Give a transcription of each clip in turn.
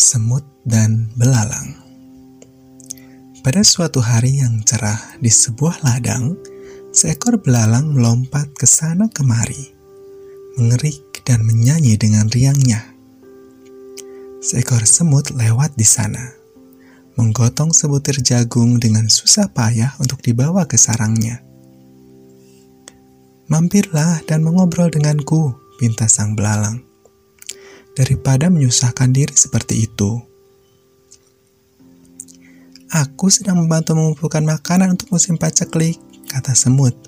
Semut dan Belalang Pada suatu hari yang cerah di sebuah ladang, seekor belalang melompat ke sana kemari, mengerik dan menyanyi dengan riangnya. Seekor semut lewat di sana, menggotong sebutir jagung dengan susah payah untuk dibawa ke sarangnya. Mampirlah dan mengobrol denganku, pinta sang belalang daripada menyusahkan diri seperti itu. Aku sedang membantu mengumpulkan makanan untuk musim paceklik, kata semut.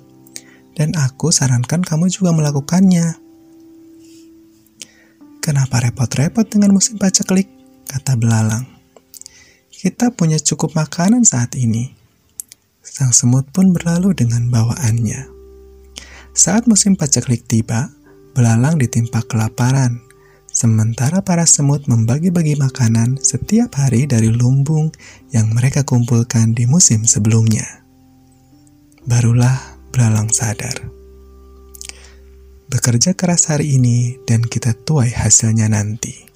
Dan aku sarankan kamu juga melakukannya. Kenapa repot-repot dengan musim paceklik? kata belalang. Kita punya cukup makanan saat ini. Sang semut pun berlalu dengan bawaannya. Saat musim paceklik tiba, belalang ditimpa kelaparan Sementara para semut membagi-bagi makanan setiap hari dari lumbung yang mereka kumpulkan di musim sebelumnya. Barulah belalang sadar. Bekerja keras hari ini dan kita tuai hasilnya nanti.